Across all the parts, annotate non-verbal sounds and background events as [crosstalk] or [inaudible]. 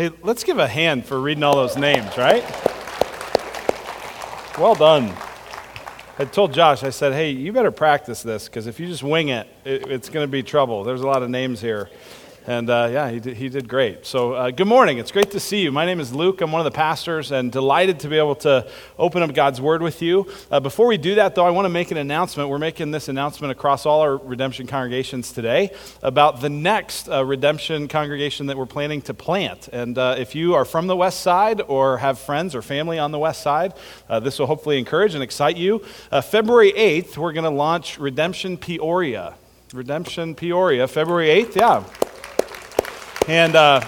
Hey, let's give a hand for reading all those names, right? Well done. I told Josh, I said, hey, you better practice this because if you just wing it, it it's going to be trouble. There's a lot of names here. And uh, yeah, he did, he did great. So, uh, good morning. It's great to see you. My name is Luke. I'm one of the pastors and delighted to be able to open up God's Word with you. Uh, before we do that, though, I want to make an announcement. We're making this announcement across all our redemption congregations today about the next uh, redemption congregation that we're planning to plant. And uh, if you are from the West Side or have friends or family on the West Side, uh, this will hopefully encourage and excite you. February 8th, we're going to launch Redemption Peoria. Redemption Peoria, February 8th, yeah. And uh,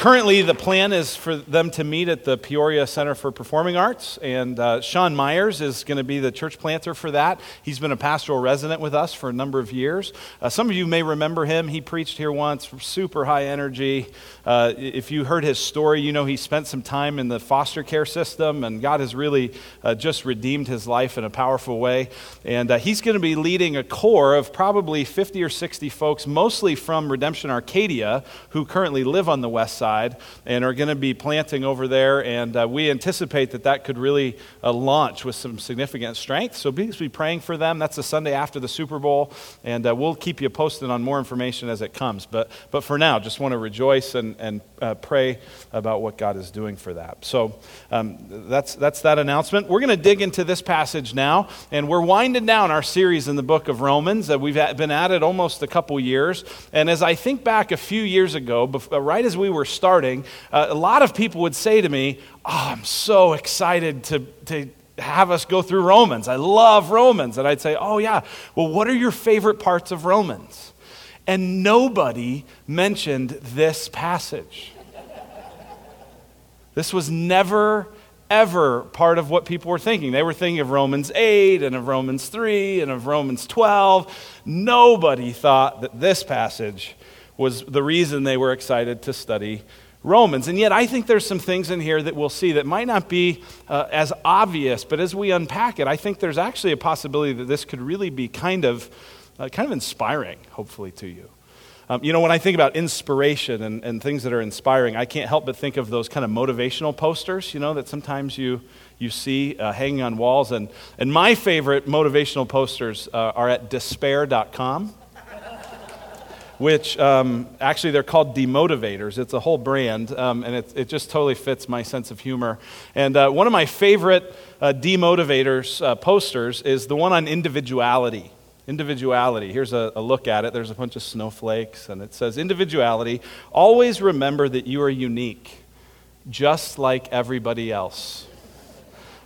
currently, the plan is for them to meet at the Peoria Center for Performing Arts. And uh, Sean Myers is going to be the church planter for that. He's been a pastoral resident with us for a number of years. Uh, some of you may remember him. He preached here once, super high energy. Uh, if you heard his story, you know he spent some time in the foster care system, and God has really uh, just redeemed his life in a powerful way. And uh, he's going to be leading a core of probably 50 or 60 folks, mostly from Redemption Arcadia, who currently live on the west side side and are going to be planting over there. And uh, we anticipate that that could really uh, launch with some significant strength. So please be praying for them. That's the Sunday after the Super Bowl. And uh, we'll keep you posted on more information as it comes. But, but for now, just want to rejoice and, and uh, pray about what God is doing for that. So um, that's, that's that announcement. We're going to dig into this passage now. And we're winding down our series in the book of Romans. that we've been at it almost a couple years. And as I think back a few years ago, right as we were starting, uh, a lot of people would say to me, Oh, I'm so excited to, to have us go through Romans. I love Romans. And I'd say, Oh, yeah. Well, what are your favorite parts of Romans? And nobody mentioned this passage. This was never, ever part of what people were thinking. They were thinking of Romans 8 and of Romans 3 and of Romans 12. Nobody thought that this passage was the reason they were excited to study Romans. And yet, I think there's some things in here that we'll see that might not be uh, as obvious, but as we unpack it, I think there's actually a possibility that this could really be kind of, uh, kind of inspiring, hopefully, to you. Um, you know, when I think about inspiration and, and things that are inspiring, I can't help but think of those kind of motivational posters, you know, that sometimes you, you see uh, hanging on walls. And, and my favorite motivational posters uh, are at despair.com which um, actually they're called demotivators. It's a whole brand, um, and it, it, just totally fits my sense of humor. And uh, one of my favorite uh, demotivators uh, posters is the one on individuality. Individuality. Here's a, a look at it. There's a bunch of snowflakes, and it says, Individuality, always remember that you are unique, just like everybody else.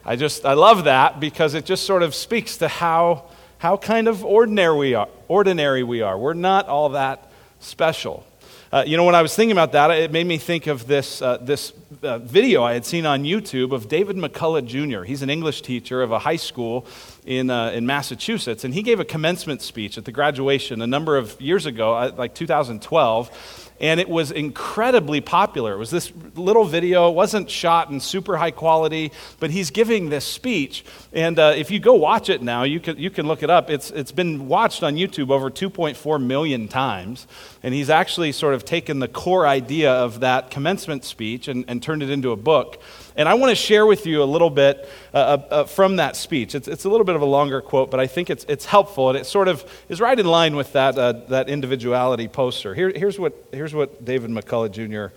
I just, I love that because it just sort of speaks to how how kind of ordinary we are. Ordinary we are. We're not all that special. Uh, you know, when I was thinking about that, it made me think of this, uh, this uh, video I had seen on YouTube of David McCullough Jr. He's an English teacher of a high school in, uh, in Massachusetts, and he gave a commencement speech at the graduation a number of years ago, uh, like 2012 and it was incredibly popular. It was this little video. It wasn't shot in super high quality, but he's giving this speech. And uh, if you go watch it now, you can, you can look it up. It's, it's been watched on YouTube over 2.4 million times. And he's actually sort of taken the core idea of that commencement speech and, and turned it into a book. And I want to share with you a little bit uh, uh, uh, from that speech. It's, it's a little bit of a longer quote, but I think it's, it's helpful, and it sort of is right in line with that, uh, that individuality poster. Here, here's, what, here's what David McCullough Jr.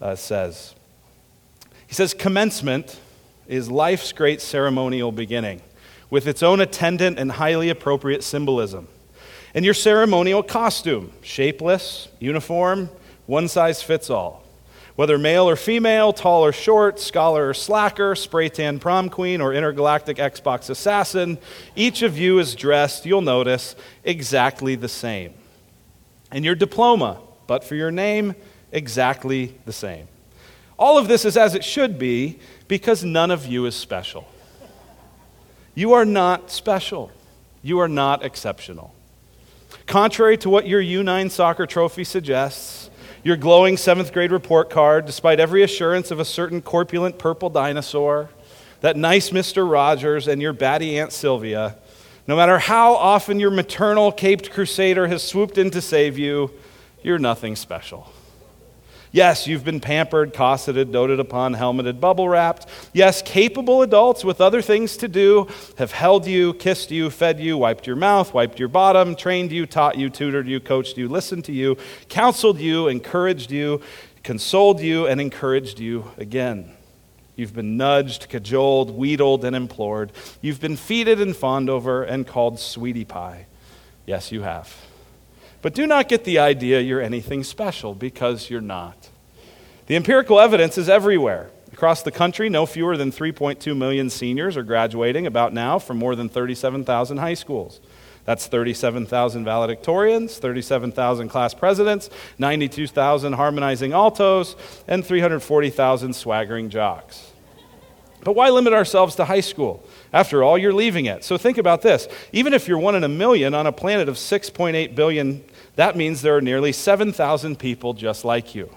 Uh, says He says, Commencement is life's great ceremonial beginning, with its own attendant and highly appropriate symbolism. And your ceremonial costume, shapeless, uniform, one size fits all. Whether male or female, tall or short, scholar or slacker, spray tan prom queen or intergalactic Xbox assassin, each of you is dressed, you'll notice, exactly the same. And your diploma, but for your name, exactly the same. All of this is as it should be because none of you is special. You are not special. You are not exceptional. Contrary to what your U9 soccer trophy suggests, your glowing seventh grade report card, despite every assurance of a certain corpulent purple dinosaur, that nice Mr. Rogers, and your batty Aunt Sylvia, no matter how often your maternal caped crusader has swooped in to save you, you're nothing special. Yes, you've been pampered, cosseted, doted upon, helmeted, bubble wrapped. Yes, capable adults with other things to do have held you, kissed you, fed you, wiped your mouth, wiped your bottom, trained you, taught you, tutored you, coached you, listened to you, counseled you, encouraged you, consoled you, and encouraged you again. You've been nudged, cajoled, wheedled, and implored. You've been feeded and fawned over and called sweetie pie. Yes, you have. But do not get the idea you're anything special because you're not. The empirical evidence is everywhere. Across the country, no fewer than 3.2 million seniors are graduating about now from more than 37,000 high schools. That's 37,000 valedictorians, 37,000 class presidents, 92,000 harmonizing altos, and 340,000 swaggering jocks. But why limit ourselves to high school? After all, you're leaving it. So think about this. Even if you're one in a million on a planet of 6.8 billion, that means there are nearly 7,000 people just like you.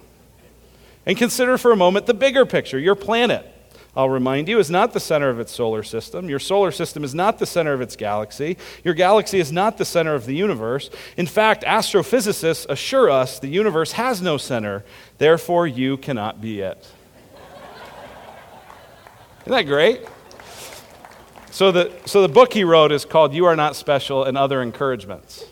And consider for a moment the bigger picture your planet. I'll remind you, is not the center of its solar system. Your solar system is not the center of its galaxy. Your galaxy is not the center of the universe. In fact, astrophysicists assure us the universe has no center, therefore, you cannot be it. Isn't that great? So the, so the book he wrote is called You Are Not Special and Other Encouragements.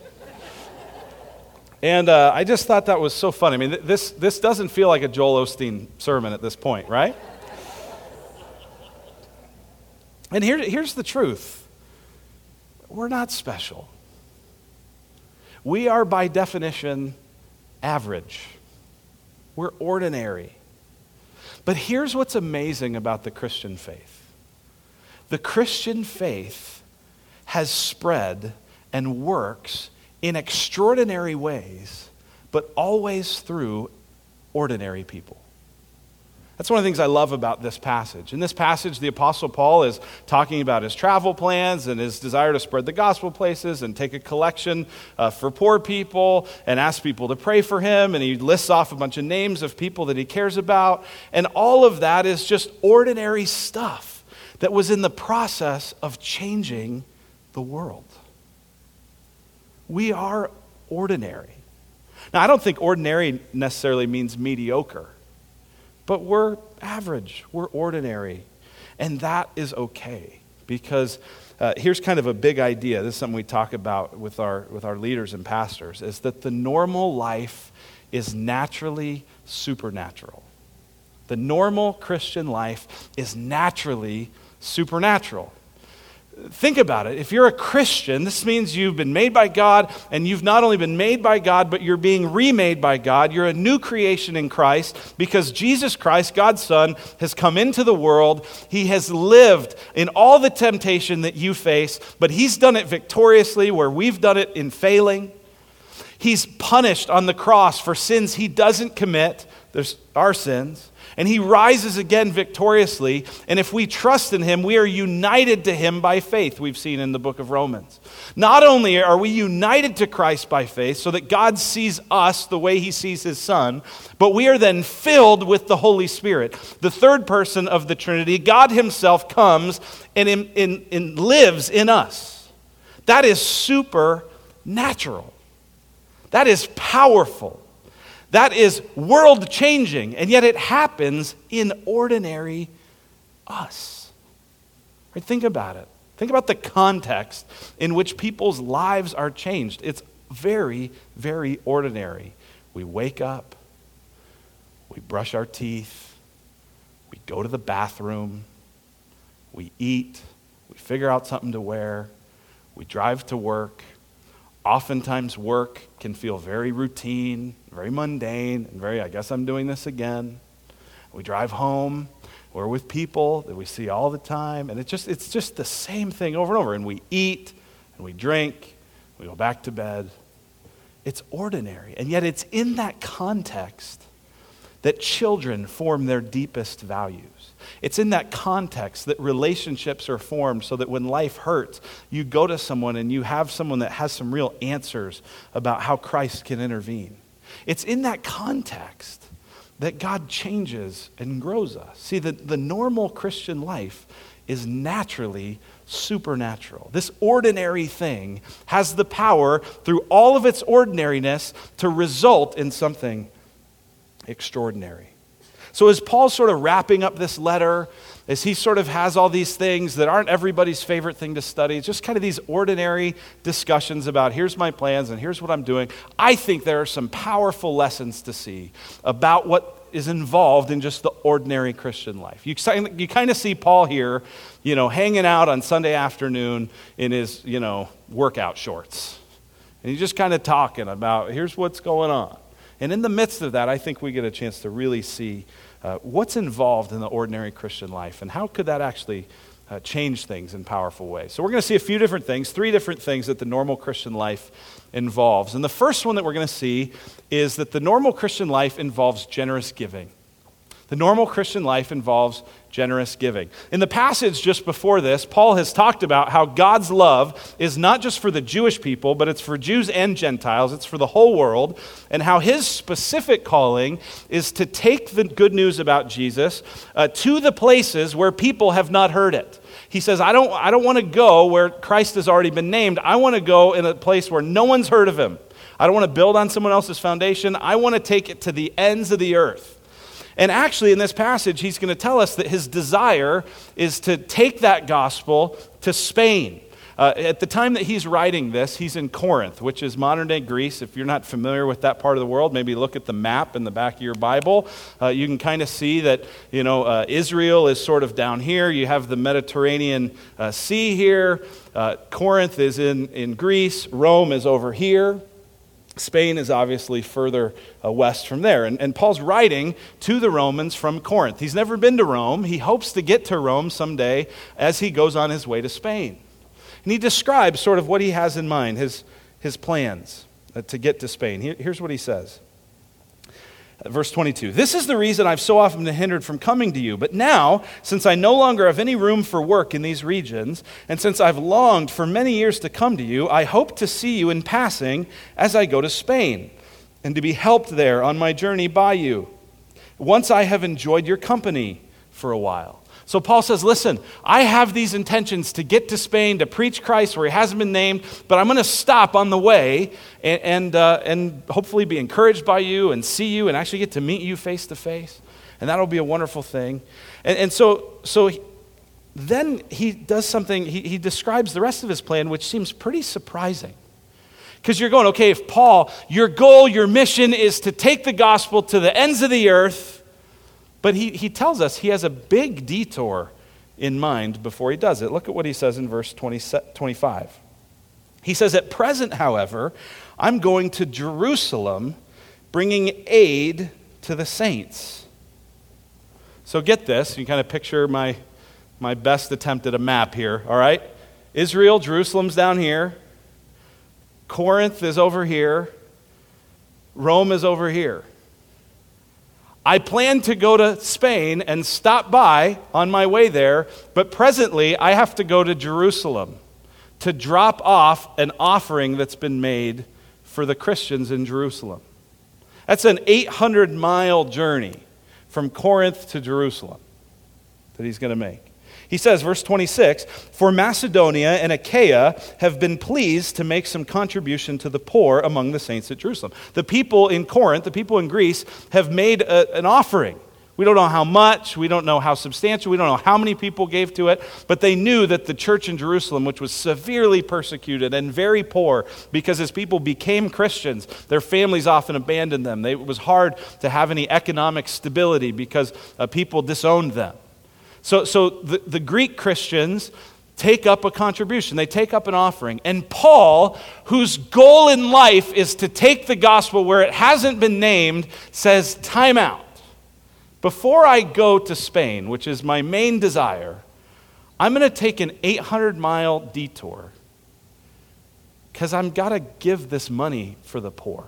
And uh, I just thought that was so funny. I mean, th- this, this doesn't feel like a Joel Osteen sermon at this point, right? And here, here's the truth we're not special. We are, by definition, average. We're ordinary. But here's what's amazing about the Christian faith the Christian faith has spread and works in extraordinary ways, but always through ordinary people. That's one of the things I love about this passage. In this passage, the Apostle Paul is talking about his travel plans and his desire to spread the gospel places and take a collection uh, for poor people and ask people to pray for him. And he lists off a bunch of names of people that he cares about. And all of that is just ordinary stuff that was in the process of changing the world. We are ordinary. Now, I don't think ordinary necessarily means mediocre, but we're average, we're ordinary. And that is okay because uh, here's kind of a big idea. This is something we talk about with our, with our leaders and pastors is that the normal life is naturally supernatural. The normal Christian life is naturally supernatural. Think about it. If you're a Christian, this means you've been made by God, and you've not only been made by God, but you're being remade by God. You're a new creation in Christ because Jesus Christ, God's Son, has come into the world. He has lived in all the temptation that you face, but He's done it victoriously where we've done it in failing. He's punished on the cross for sins He doesn't commit. There's our sins and he rises again victoriously. And if we trust in him, we are united to him by faith, we've seen in the book of Romans. Not only are we united to Christ by faith, so that God sees us the way he sees his son, but we are then filled with the Holy Spirit. The third person of the Trinity, God himself, comes and, in, in, in lives in us. That is supernatural. That is powerful. That is world changing, and yet it happens in ordinary us. Right? Think about it. Think about the context in which people's lives are changed. It's very, very ordinary. We wake up, we brush our teeth, we go to the bathroom, we eat, we figure out something to wear, we drive to work, Oftentimes, work can feel very routine, very mundane, and very, I guess I'm doing this again. We drive home, we're with people that we see all the time, and it's just, it's just the same thing over and over. And we eat, and we drink, we go back to bed. It's ordinary. And yet, it's in that context that children form their deepest values. It's in that context that relationships are formed so that when life hurts, you go to someone and you have someone that has some real answers about how Christ can intervene. It's in that context that God changes and grows us. See, the, the normal Christian life is naturally supernatural. This ordinary thing has the power, through all of its ordinariness, to result in something extraordinary. So, as Paul's sort of wrapping up this letter, as he sort of has all these things that aren't everybody's favorite thing to study, just kind of these ordinary discussions about here's my plans and here's what I'm doing. I think there are some powerful lessons to see about what is involved in just the ordinary Christian life. You, you kind of see Paul here, you know, hanging out on Sunday afternoon in his, you know, workout shorts. And he's just kind of talking about here's what's going on. And in the midst of that, I think we get a chance to really see uh, what's involved in the ordinary Christian life and how could that actually uh, change things in powerful ways. So, we're going to see a few different things, three different things that the normal Christian life involves. And the first one that we're going to see is that the normal Christian life involves generous giving. The normal Christian life involves generous giving. In the passage just before this, Paul has talked about how God's love is not just for the Jewish people, but it's for Jews and Gentiles, it's for the whole world, and how his specific calling is to take the good news about Jesus uh, to the places where people have not heard it. He says, I don't, I don't want to go where Christ has already been named. I want to go in a place where no one's heard of him. I don't want to build on someone else's foundation. I want to take it to the ends of the earth. And actually, in this passage, he's going to tell us that his desire is to take that gospel to Spain. Uh, at the time that he's writing this, he's in Corinth, which is modern day Greece. If you're not familiar with that part of the world, maybe look at the map in the back of your Bible. Uh, you can kind of see that, you know, uh, Israel is sort of down here. You have the Mediterranean uh, Sea here. Uh, Corinth is in, in Greece. Rome is over here. Spain is obviously further uh, west from there. And, and, Paul's writing to the Romans from Corinth. He's never been to Rome. He hopes to get to Rome someday as he goes on his way to Spain. And he describes sort of what he has in mind, his, his plans uh, to get to Spain. here's what he says Verse 22 This is the reason I've so often been hindered from coming to you. But now, since I no longer have any room for work in these regions, and since I've longed for many years to come to you, I hope to see you in passing as I go to Spain, and to be helped there on my journey by you, once I have enjoyed your company for a while. So Paul says, Listen, I have these intentions to get to Spain to preach Christ where he hasn't been named, but I'm going to stop on the way and, and, uh, and hopefully be encouraged by you and see you and actually get to meet you face to face. And that'll be a wonderful thing. And, and so, so he, then he does something, he, he describes the rest of his plan, which seems pretty surprising. Because you're going, okay, if Paul, your goal, your mission is to take the gospel to the ends of the earth but he, he tells us he has a big detour in mind before he does it. Look at what he says in verse 20, 25. He says, At present, however, I'm going to Jerusalem bringing aid to the saints. So get this. You kind of picture my, my best attempt at a map here, all right? Israel, Jerusalem's down here. Corinth is over here. Rome is over here. I plan to go to Spain and stop by on my way there, but presently I have to go to Jerusalem to drop off an offering that's been made for the Christians in Jerusalem. That's an 800 mile journey from Corinth to Jerusalem that he's going to make. He says, verse 26 For Macedonia and Achaia have been pleased to make some contribution to the poor among the saints at Jerusalem. The people in Corinth, the people in Greece, have made a, an offering. We don't know how much, we don't know how substantial, we don't know how many people gave to it, but they knew that the church in Jerusalem, which was severely persecuted and very poor, because as people became Christians, their families often abandoned them. They, it was hard to have any economic stability because uh, people disowned them. So, so the, the Greek Christians take up a contribution, they take up an offering. And Paul, whose goal in life is to take the gospel where it hasn't been named, says, Time out. Before I go to Spain, which is my main desire, I'm going to take an 800 mile detour because I'm got to give this money for the poor.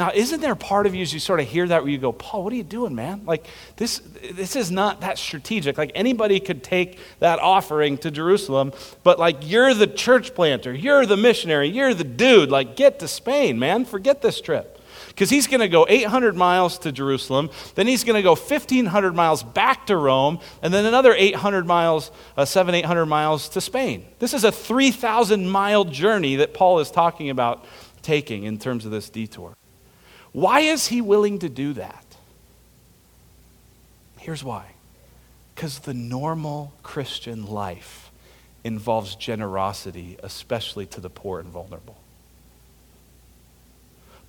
Now, isn't there part of you as you sort of hear that where you go, Paul, what are you doing, man? Like, this, this is not that strategic. Like, anybody could take that offering to Jerusalem, but like, you're the church planter, you're the missionary, you're the dude. Like, get to Spain, man. Forget this trip. Because he's going to go 800 miles to Jerusalem, then he's going to go 1,500 miles back to Rome, and then another 800 miles, uh, 7, 800 miles to Spain. This is a 3,000 mile journey that Paul is talking about taking in terms of this detour. Why is he willing to do that? Here's why because the normal Christian life involves generosity, especially to the poor and vulnerable.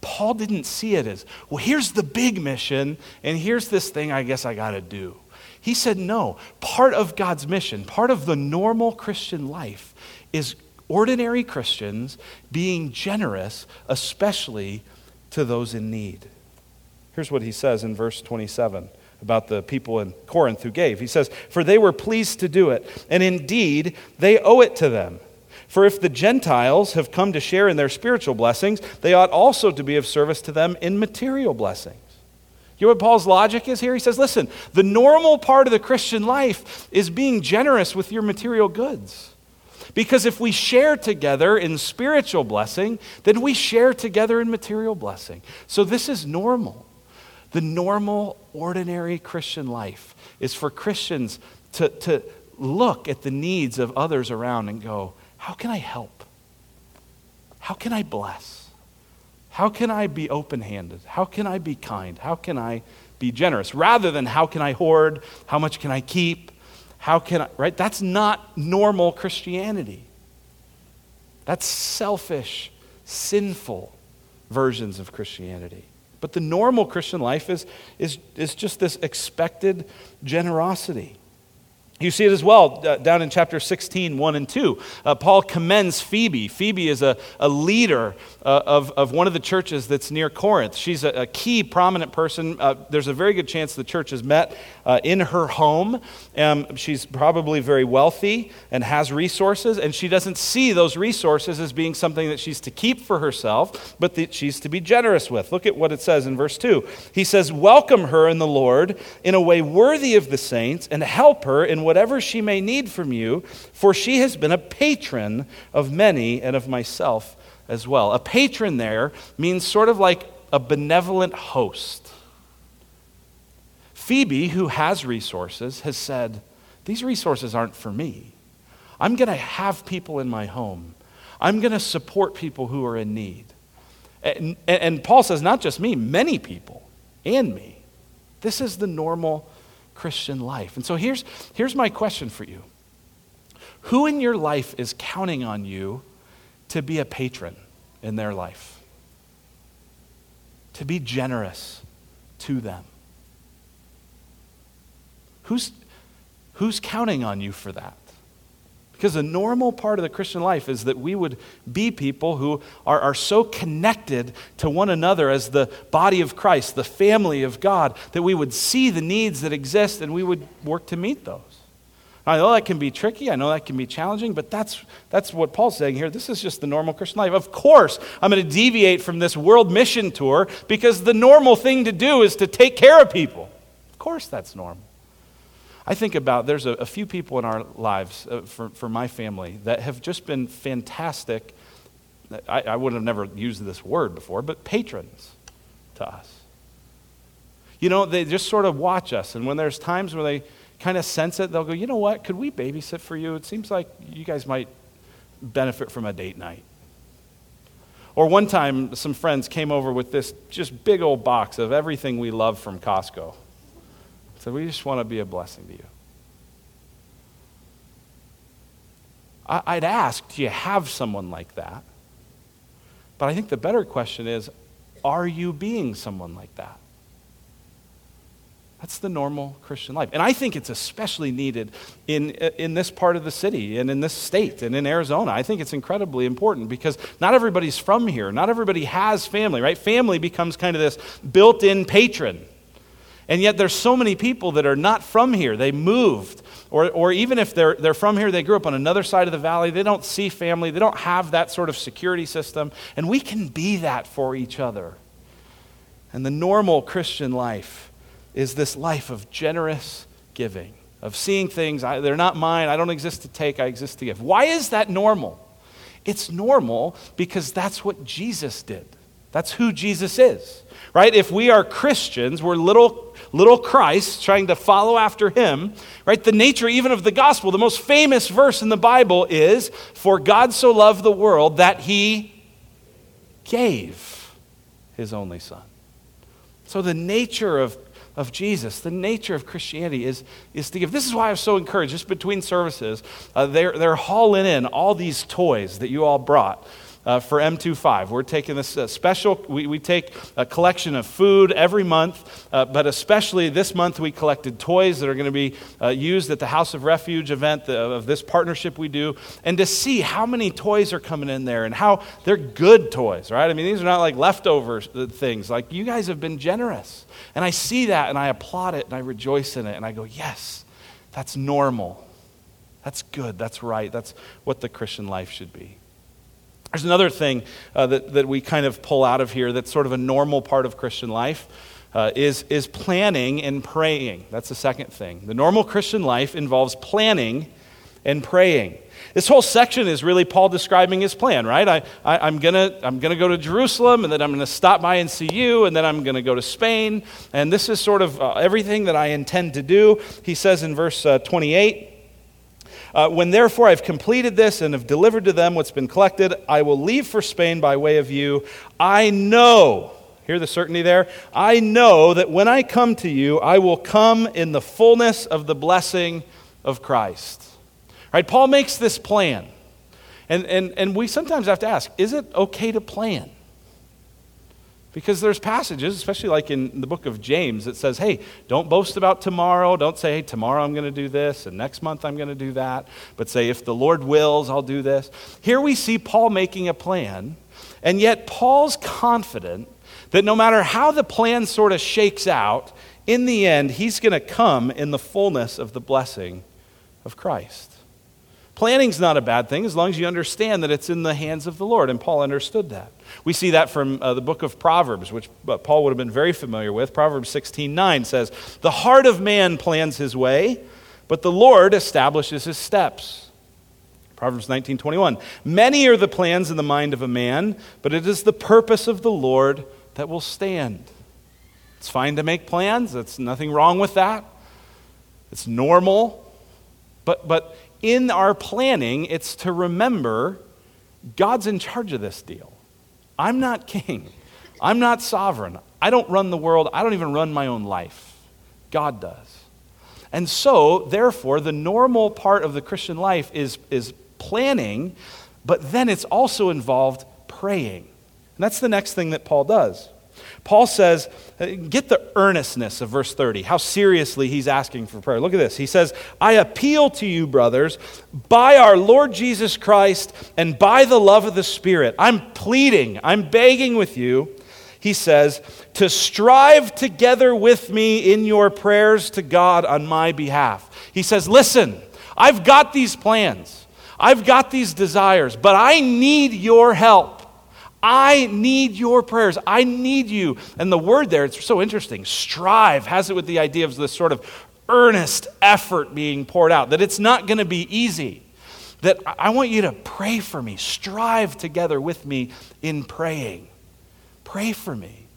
Paul didn't see it as, well, here's the big mission, and here's this thing I guess I got to do. He said, no, part of God's mission, part of the normal Christian life is ordinary Christians being generous, especially to those in need. Here's what he says in verse 27 about the people in Corinth who gave. He says, For they were pleased to do it, and indeed they owe it to them. For if the Gentiles have come to share in their spiritual blessings, they ought also to be of service to them in material blessings. You know what Paul's logic is here? He says, listen, the normal part of the Christian life is being generous with your material goods. Because if we share together in spiritual blessing, then we share together in material blessing. So this is normal. The normal, ordinary Christian life is for Christians to, to look at the needs of others around and go, how can I help? How can I bless? How can I be open handed? How can I be kind? How can I be generous? Rather than how can I hoard? How much can I keep? How can I, right? That's not normal Christianity. That's selfish, sinful versions of Christianity. But the normal Christian life is, is, is just this expected generosity. You see it as well uh, down in chapter 16, 1 and 2. Uh, Paul commends Phoebe. Phoebe is a, a leader uh, of, of one of the churches that's near Corinth. She's a, a key, prominent person. Uh, there's a very good chance the church has met uh, in her home. Um, she's probably very wealthy and has resources, and she doesn't see those resources as being something that she's to keep for herself, but that she's to be generous with. Look at what it says in verse 2. He says, Welcome her in the Lord in a way worthy of the saints, and help her in whatever she may need from you, for she has been a patron of many and of myself as well. A patron there means sort of like a benevolent host. Phoebe, who has resources, has said, These resources aren't for me. I'm going to have people in my home. I'm going to support people who are in need. And, and, Paul says, not just me, many people and me. This is the normal Christian life. And so here's, here's my question for you Who in your life is counting on you to be a patron in their life? To be generous to them? Who's, who's counting on you for that? Because a normal part of the Christian life is that we would be people who are, are so connected to one another as the body of Christ, the family of God, that we would see the needs that exist and we would work to meet those. I know that can be tricky. I know that can be challenging, but that's, that's what Paul's saying here. This is just the normal Christian life. Of course, I'm going to deviate from this world mission tour because the normal thing to do is to take care of people. Of course, that's normal. I think about there's a, a few people in our lives, uh, for, for my family, that have just been fantastic. I, I would have never used this word before, but patrons to us. You know, they just sort of watch us, and when there's times where they kind of sense it, they'll go, you know what, could we babysit for you? It seems like you guys might benefit from a date night. Or one time, some friends came over with this just big old box of everything we love from Costco. So we just want to be a blessing to you. I, would ask, do you have someone like that? But I think the better question is, are you being someone like that? That's the normal Christian life. And I think it's especially needed in, in this part of the city and in this state and in Arizona. I think it's incredibly important because not everybody's from here. Not everybody has family, right? Family becomes kind of this built in patron. And yet there's so many people that are not from here. They moved. Or, or even if they're, they're from here, they grew up on another side of the valley. They don't see family. They don't have that sort of security system. And we can be that for each other. And the normal Christian life is this life of generous giving, of seeing things, I, they're not mine, I don't exist to take, I exist to give. Why is that normal? It's normal because that's what Jesus did. That's who Jesus is, right? If we are Christians, we're little little Christ, trying to follow after him, right? The nature even of the gospel, the most famous verse in the Bible is, For God so loved the world that he gave his only son. So, the nature of, of Jesus, the nature of Christianity is, is to give. This is why I'm so encouraged, just between services, uh, they're, they're hauling in all these toys that you all brought uh, for M25. We're taking this uh, special, we, we take a collection of food every month, uh, but especially this month we collected toys that are going to be uh, used at the House of Refuge event the, of this partnership we do, and to see how many toys are coming in there and how they're good toys, right? I mean, these are not like leftover uh, things. Like, you guys have been generous. And I see that and I applaud it and I rejoice in it and I go, yes, that's normal. That's good. That's right. That's what the Christian life should be. There's another thing uh, that, that we kind of pull out of here that's sort of a normal part of Christian life. Uh, is, is planning and praying. That's the second thing. The normal Christian life involves planning and praying. This whole section is really Paul describing his plan, right? I, I, am going to I'm gonna go to Jerusalem, and then I'm going to stop by and see you, and then I'm going to go to Spain. And this is sort of uh, everything that I intend to do. He says in verse uh, 28 uh, when therefore I've completed this and have delivered to them what's been collected, I will leave for Spain by way of you. I know, hear the certainty there? I know that when I come to you, I will come in the fullness of the blessing of Christ. Right? Paul makes this plan. And, and, and we sometimes have to ask is it okay to plan? Because there's passages, especially like in the book of James, that says, hey, don't boast about tomorrow. Don't say, hey, tomorrow I'm going to do this, and next month I'm going to do that. But say, if the Lord wills, I'll do this. Here we see Paul making a plan, and yet Paul's confident that no matter how the plan sort of shakes out, in the end, he's going to come in the fullness of the blessing of Christ. Planning's not a bad thing as long as you understand that it's in the hands of the Lord, and Paul understood that. We see that from uh, the book of Proverbs, which uh, Paul would have been very familiar with. Proverbs 16:9 says, "The heart of man plans his way, but the Lord establishes his steps." Proverbs 19:21, "Many are the plans in the mind of a man, but it is the purpose of the Lord that will stand." It's fine to make plans. There's nothing wrong with that. It's normal. But, but in our planning, it's to remember God's in charge of this deal. I'm not king. I'm not sovereign. I don't run the world. I don't even run my own life. God does. And so, therefore, the normal part of the Christian life is, is planning, but then it's also involved praying. And that's the next thing that Paul does. Paul says, uh, get the earnestness of verse 30, how seriously he's asking for prayer. Look at this. He says, I appeal to you, brothers, by our Lord Jesus Christ and by the love of the Spirit. I'm pleading, I'm begging with you, he says, to strive together with me in your prayers to God on my behalf. He says, Listen, I've got these plans, I've got these desires, but I need your help. I need your prayers. I need you. And the word there, it's so interesting. Strive has it with the idea of this sort of earnest effort being poured out, that it's not going to be easy. That I want you to pray for me. Strive together with me in praying. Pray for me.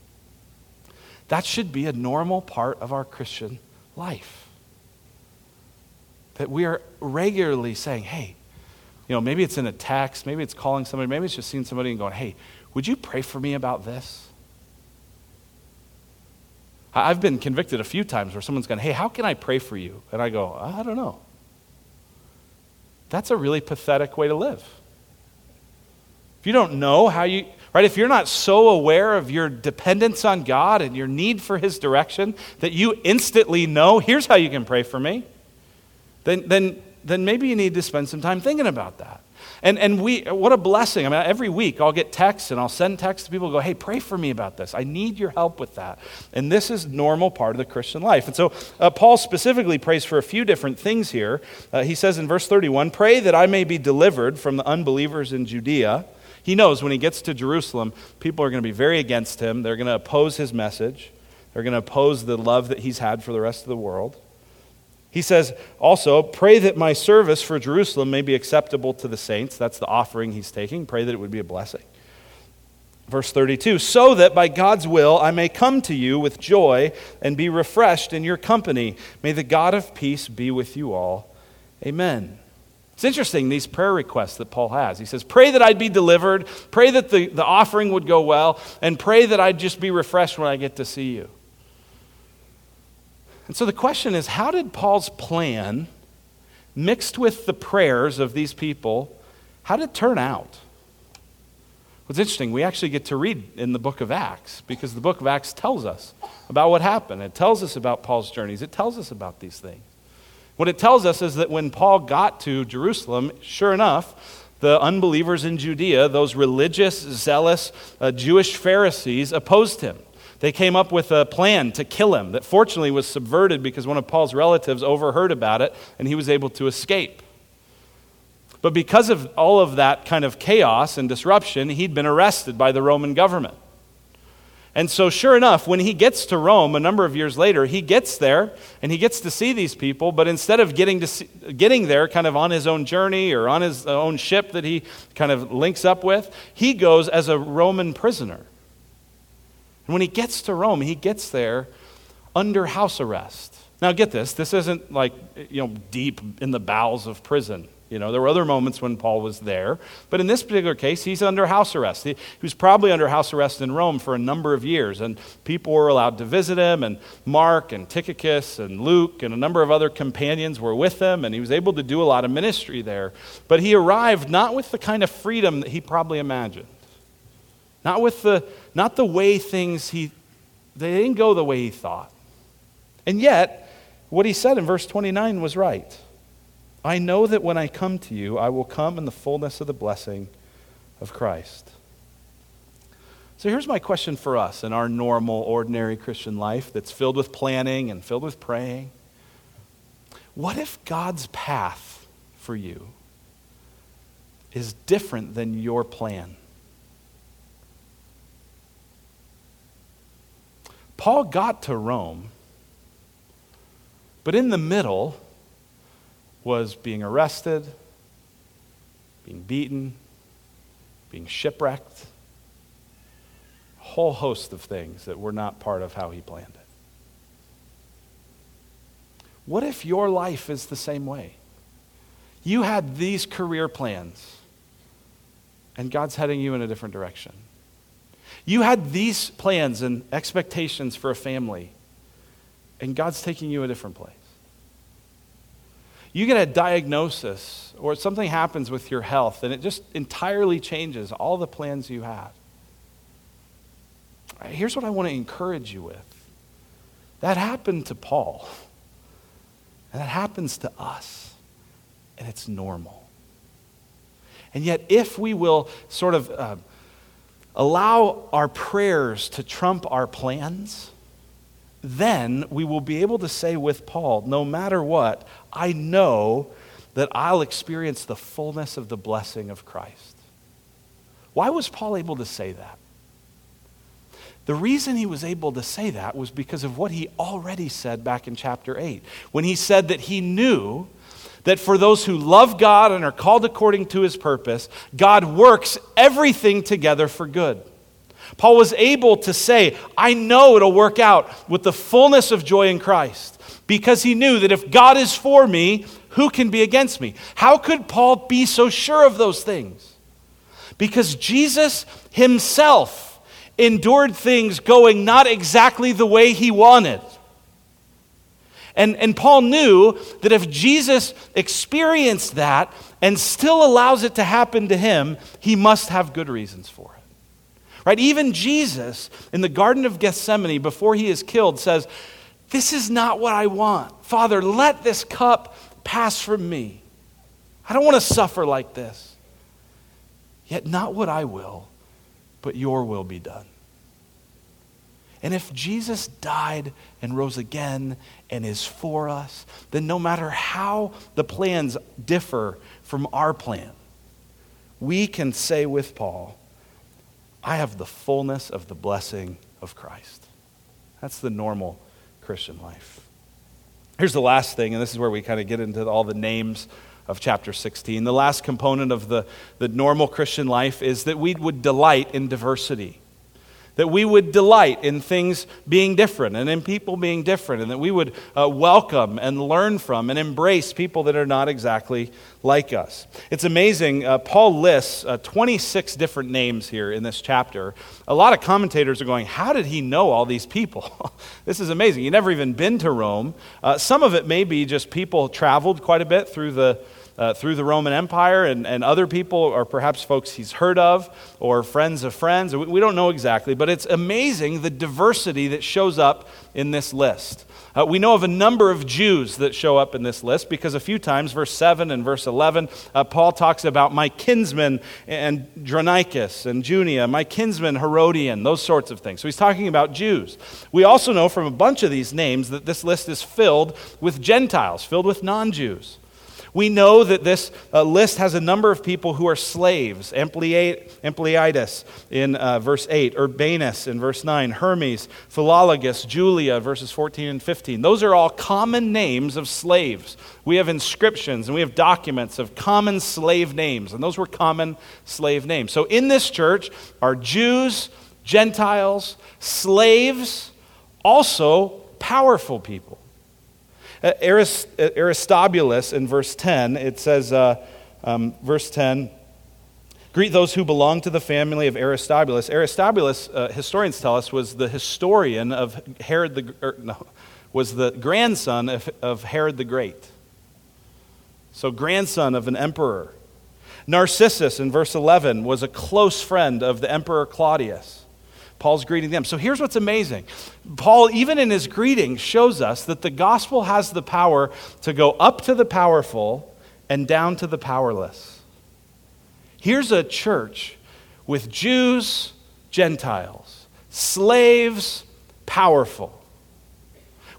That should be a normal part of our Christian life. That we are regularly saying, hey, you know, maybe it's in a text, maybe it's calling somebody, maybe it's just seeing somebody and going, hey, would you pray for me about this? I've been convicted a few times where someone's gone, hey, how can I pray for you? And I go, I don't know. That's a really pathetic way to live. If you don't know how you, right, if you're not so aware of your dependence on God and your need for His direction that you instantly know, here's how you can pray for me, then, then, then maybe you need to spend some time thinking about that. And, and we, what a blessing. I mean, every week I'll get texts and I'll send texts to people go, hey, pray for me about this. I need your help with that. And this is normal part of the Christian life. And so uh, Paul specifically prays for a few different things here. Uh, he says in verse 31, pray that I may be delivered from the unbelievers in Judea. He knows when he gets to Jerusalem, people are going to be very against him. They're going to oppose his message. They're going to oppose the love that he's had for the rest of the world. He says also, pray that my service for Jerusalem may be acceptable to the saints. That's the offering he's taking. Pray that it would be a blessing. Verse 32 so that by God's will I may come to you with joy and be refreshed in your company. May the God of peace be with you all. Amen. It's interesting, these prayer requests that Paul has. He says, Pray that I'd be delivered, pray that the, the offering would go well, and pray that I'd just be refreshed when I get to see you. And so the question is how did Paul's plan, mixed with the prayers of these people, how did it turn out? What's interesting, we actually get to read in the book of Acts because the book of Acts tells us about what happened. It tells us about Paul's journeys, it tells us about these things. What it tells us is that when Paul got to Jerusalem, sure enough, the unbelievers in Judea, those religious, zealous uh, Jewish Pharisees, opposed him. They came up with a plan to kill him that fortunately was subverted because one of Paul's relatives overheard about it and he was able to escape. But because of all of that kind of chaos and disruption, he'd been arrested by the Roman government. And so, sure enough, when he gets to Rome a number of years later, he gets there and he gets to see these people. But instead of getting, to see, getting there kind of on his own journey or on his own ship that he kind of links up with, he goes as a Roman prisoner. And when he gets to Rome, he gets there under house arrest. Now, get this this isn't like, you know, deep in the bowels of prison. You know, there were other moments when Paul was there, but in this particular case, he's under house arrest. He, he, was probably under house arrest in Rome for a number of years, and people were allowed to visit him, and Mark and Tychicus and Luke and a number of other companions were with him, and he was able to do a lot of ministry there. But he arrived not with the kind of freedom that he probably imagined, not with the, not the way things he, they didn't go the way he thought. And yet, what he said in verse 29 was right. I know that when I come to you, I will come in the fullness of the blessing of Christ. So here's my question for us in our normal, ordinary Christian life that's filled with planning and filled with praying. What if God's path for you is different than your plan? Paul got to Rome, but in the middle, was being arrested, being beaten, being shipwrecked, a whole host of things that were not part of how he planned it. What if your life is the same way? You had these career plans, and God's heading you in a different direction. You had these plans and expectations for a family, and God's taking you a different place. You get a diagnosis or something happens with your health and it just entirely changes all the plans you had. Here's what I want to encourage you with that happened to Paul, and that happens to us, and it's normal. And yet, if we will sort of uh, allow our prayers to trump our plans, then we will be able to say with Paul, no matter what, I know that I'll experience the fullness of the blessing of Christ. Why was Paul able to say that? The reason he was able to say that was because of what he already said back in chapter 8, when he said that he knew that for those who love God and are called according to his purpose, God works everything together for good. Paul was able to say, I know it'll work out with the fullness of joy in Christ because he knew that if God is for me, who can be against me? How could Paul be so sure of those things? Because Jesus himself endured things going not exactly the way he wanted. And, and Paul knew that if Jesus experienced that and still allows it to happen to him, he must have good reasons for it. Right? Even Jesus in the Garden of Gethsemane, before he is killed, says, This is not what I want. Father, let this cup pass from me. I don't want to suffer like this. Yet not what I will, but your will be done. And if Jesus died and rose again and is for us, then no matter how the plans differ from our plan, we can say with Paul, I have the fullness of the blessing of Christ. That's the normal Christian life. Here's the last thing, and this is where we kind of get into all the names of chapter 16. The last component of the, the normal Christian life is that we would delight in diversity. That we would delight in things being different and in people being different, and that we would uh, welcome and learn from and embrace people that are not exactly like us. It's amazing. Uh, Paul lists uh, 26 different names here in this chapter. A lot of commentators are going, How did he know all these people? [laughs] this is amazing. He never even been to Rome. Uh, some of it may be just people traveled quite a bit through the uh, through the Roman Empire, and, and other people, or perhaps folks he's heard of, or friends of friends. We, we don't know exactly, but it's amazing the diversity that shows up in this list. Uh, we know of a number of Jews that show up in this list because a few times, verse 7 and verse 11, uh, Paul talks about my kinsman and Andronicus and Junia, my kinsman Herodion, those sorts of things. So he's talking about Jews. We also know from a bunch of these names that this list is filled with Gentiles, filled with non Jews. We know that this uh, list has a number of people who are slaves Ampliatus in uh, verse 8, Urbanus in verse 9, Hermes, Philologus, Julia, verses 14 and 15. Those are all common names of slaves. We have inscriptions and we have documents of common slave names, and those were common slave names. So in this church are Jews, Gentiles, slaves, also powerful people. Uh, Arist- uh, Aristobulus in verse 10, it says, uh, um, verse 10, greet those who belong to the family of Aristobulus. Aristobulus, uh, historians tell us, was the historian of Herod the, er, no, was the grandson of, of Herod the Great. So, grandson of an emperor. Narcissus in verse 11 was a close friend of the emperor Claudius. Paul's greeting them. So here's what's amazing Paul, even in his greeting, shows us that the gospel has the power to go up to the powerful and down to the powerless. Here's a church with Jews, Gentiles, slaves, powerful.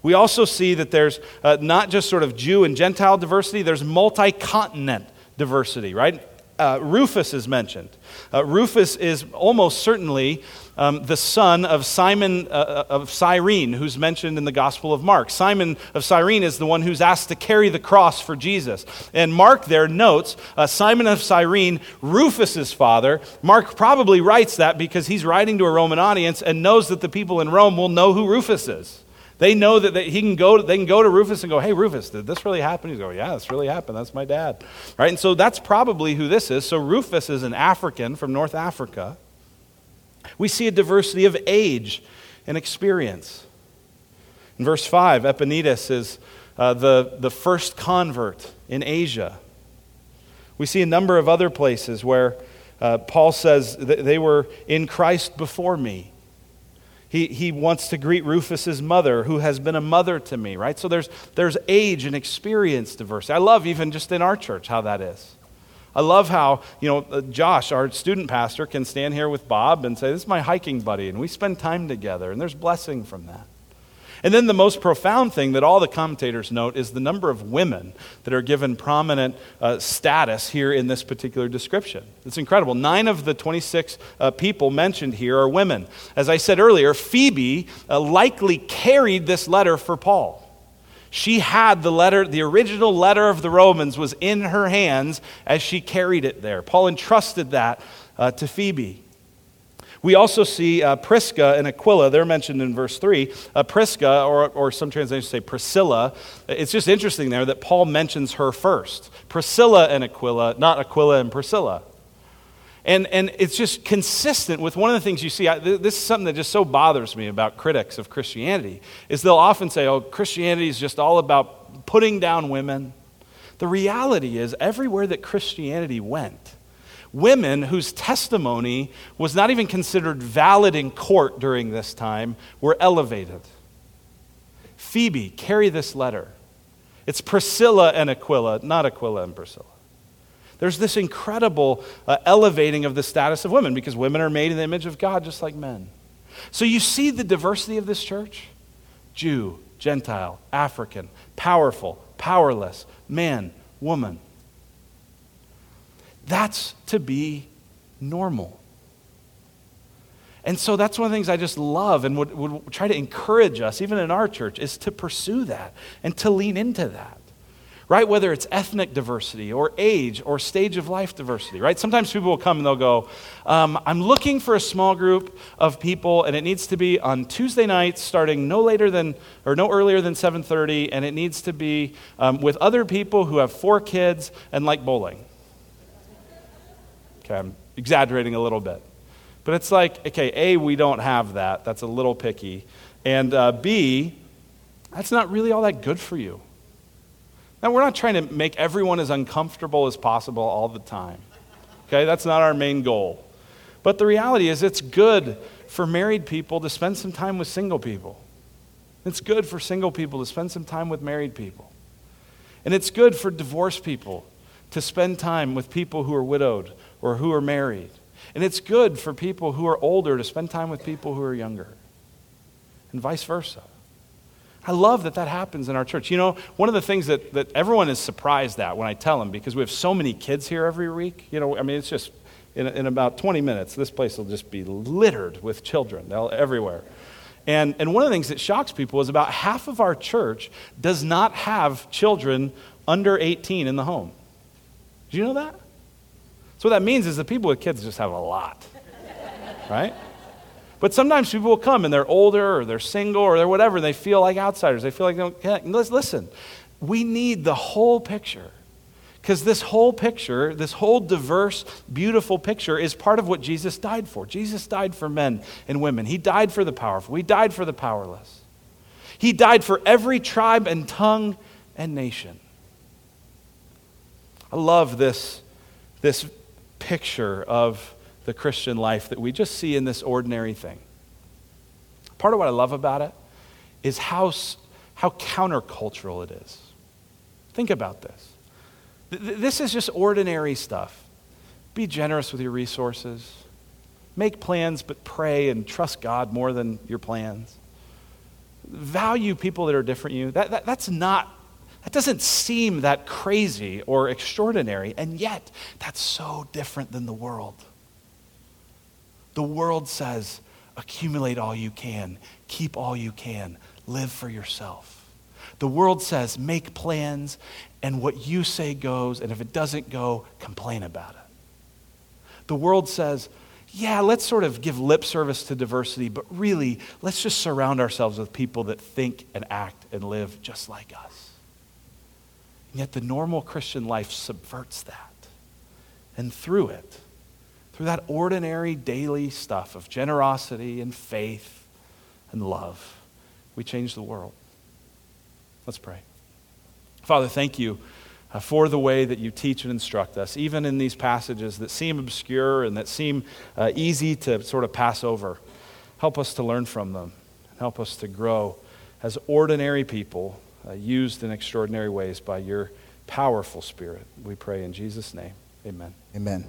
We also see that there's uh, not just sort of Jew and Gentile diversity, there's multi continent diversity, right? Uh, Rufus is mentioned. Uh, Rufus is almost certainly um, the son of Simon uh, uh, of Cyrene, who's mentioned in the Gospel of Mark. Simon of Cyrene is the one who's asked to carry the cross for Jesus. And Mark there notes uh, Simon of Cyrene, Rufus's father. Mark probably writes that because he's writing to a Roman audience and knows that the people in Rome will know who Rufus is. They know that they, he can go to, they can go to Rufus and go, hey, Rufus, did this really happen? He's going, yeah, this really happened. That's my dad. Right? And so that's probably who this is. So Rufus is an African from North Africa. We see a diversity of age and experience. In verse 5, Epaenetus is uh, the, the first convert in Asia. We see a number of other places where uh, Paul says they were in Christ before me. He, he wants to greet Rufus's mother, who has been a mother to me, right? So there's, there's age and experience diversity. I love even just in our church how that is. I love how, you know, uh, Josh, our student pastor, can stand here with Bob and say, This is my hiking buddy, and we spend time together, and there's blessing from that. And then the most profound thing that all the commentators note is the number of women that are given prominent uh, status here in this particular description. It's incredible. Nine of the 26 uh, people mentioned here are women. As I said earlier, Phoebe uh, likely carried this letter for Paul. She had the letter, the original letter of the Romans was in her hands as she carried it there. Paul entrusted that uh, to Phoebe. We also see uh, Prisca and Aquila. They're mentioned in verse 3. Uh, Prisca, or, or some translations say Priscilla, it's just interesting there that Paul mentions her first. Priscilla and Aquila, not Aquila and Priscilla. And, and it's just consistent with one of the things you see. I, this is something that just so bothers me about critics of Christianity, is they'll often say, oh, Christianity is just all about putting down women. The reality is, everywhere that Christianity went, women whose testimony was not even considered valid in court during this time were elevated. Phoebe, carry this letter. It's Priscilla and Aquila, not Aquila and Priscilla. There's this incredible uh, elevating of the status of women because women are made in the image of God just like men. So you see the diversity of this church Jew, Gentile, African, powerful, powerless, man, woman. That's to be normal. And so that's one of the things I just love and would, would try to encourage us, even in our church, is to pursue that and to lean into that right? Whether it's ethnic diversity or age or stage of life diversity, right? Sometimes people will come and they'll go, um, I'm looking for a small group of people, and it needs to be on Tuesday nights starting no later than, or no earlier than 7.30, and it needs to be um, with other people who have four kids and like bowling. Okay, I'm exaggerating a little bit. But it's like, okay, A, we don't have that. That's a little picky. And uh, B, that's not really all that good for you. Now, we're not trying to make everyone as uncomfortable as possible all the time. Okay, that's not our main goal. But the reality is, it's good for married people to spend some time with single people. It's good for single people to spend some time with married people. And it's good for divorced people to spend time with people who are widowed or who are married. And it's good for people who are older to spend time with people who are younger, and vice versa. I love that that happens in our church. You know, one of the things that, that everyone is surprised at when I tell them, because we have so many kids here every week, you know, I mean, it's just in, in about 20 minutes, this place will just be littered with children They'll, everywhere. And, and one of the things that shocks people is about half of our church does not have children under 18 in the home. Do you know that? So, what that means is the people with kids just have a lot, right? But sometimes people will come and they're older or they're single or they're whatever, and they feel like outsiders. They feel like they don't connect. Listen, we need the whole picture. Because this whole picture, this whole diverse, beautiful picture, is part of what Jesus died for. Jesus died for men and women. He died for the powerful. He died for the powerless. He died for every tribe and tongue and nation. I love this, this picture of the Christian life that we just see in this ordinary thing. Part of what I love about it is how, how countercultural it is. Think about this. This is just ordinary stuff. Be generous with your resources. Make plans, but pray and trust God more than your plans. Value people that are different you. That, that, that's not, that doesn't seem that crazy or extraordinary, and yet that's so different than the world. The world says, accumulate all you can, keep all you can, live for yourself. The world says, make plans, and what you say goes, and if it doesn't go, complain about it. The world says, yeah, let's sort of give lip service to diversity, but really, let's just surround ourselves with people that think and act and live just like us. And yet, the normal Christian life subverts that. And through it, through that ordinary daily stuff of generosity and faith and love, we change the world. Let's pray. Father, thank you uh, for the way that you teach and instruct us, even in these passages that seem obscure and that seem uh, easy to sort of pass over. Help us to learn from them. Help us to grow as ordinary people uh, used in extraordinary ways by your powerful Spirit. We pray in Jesus' name. Amen. Amen.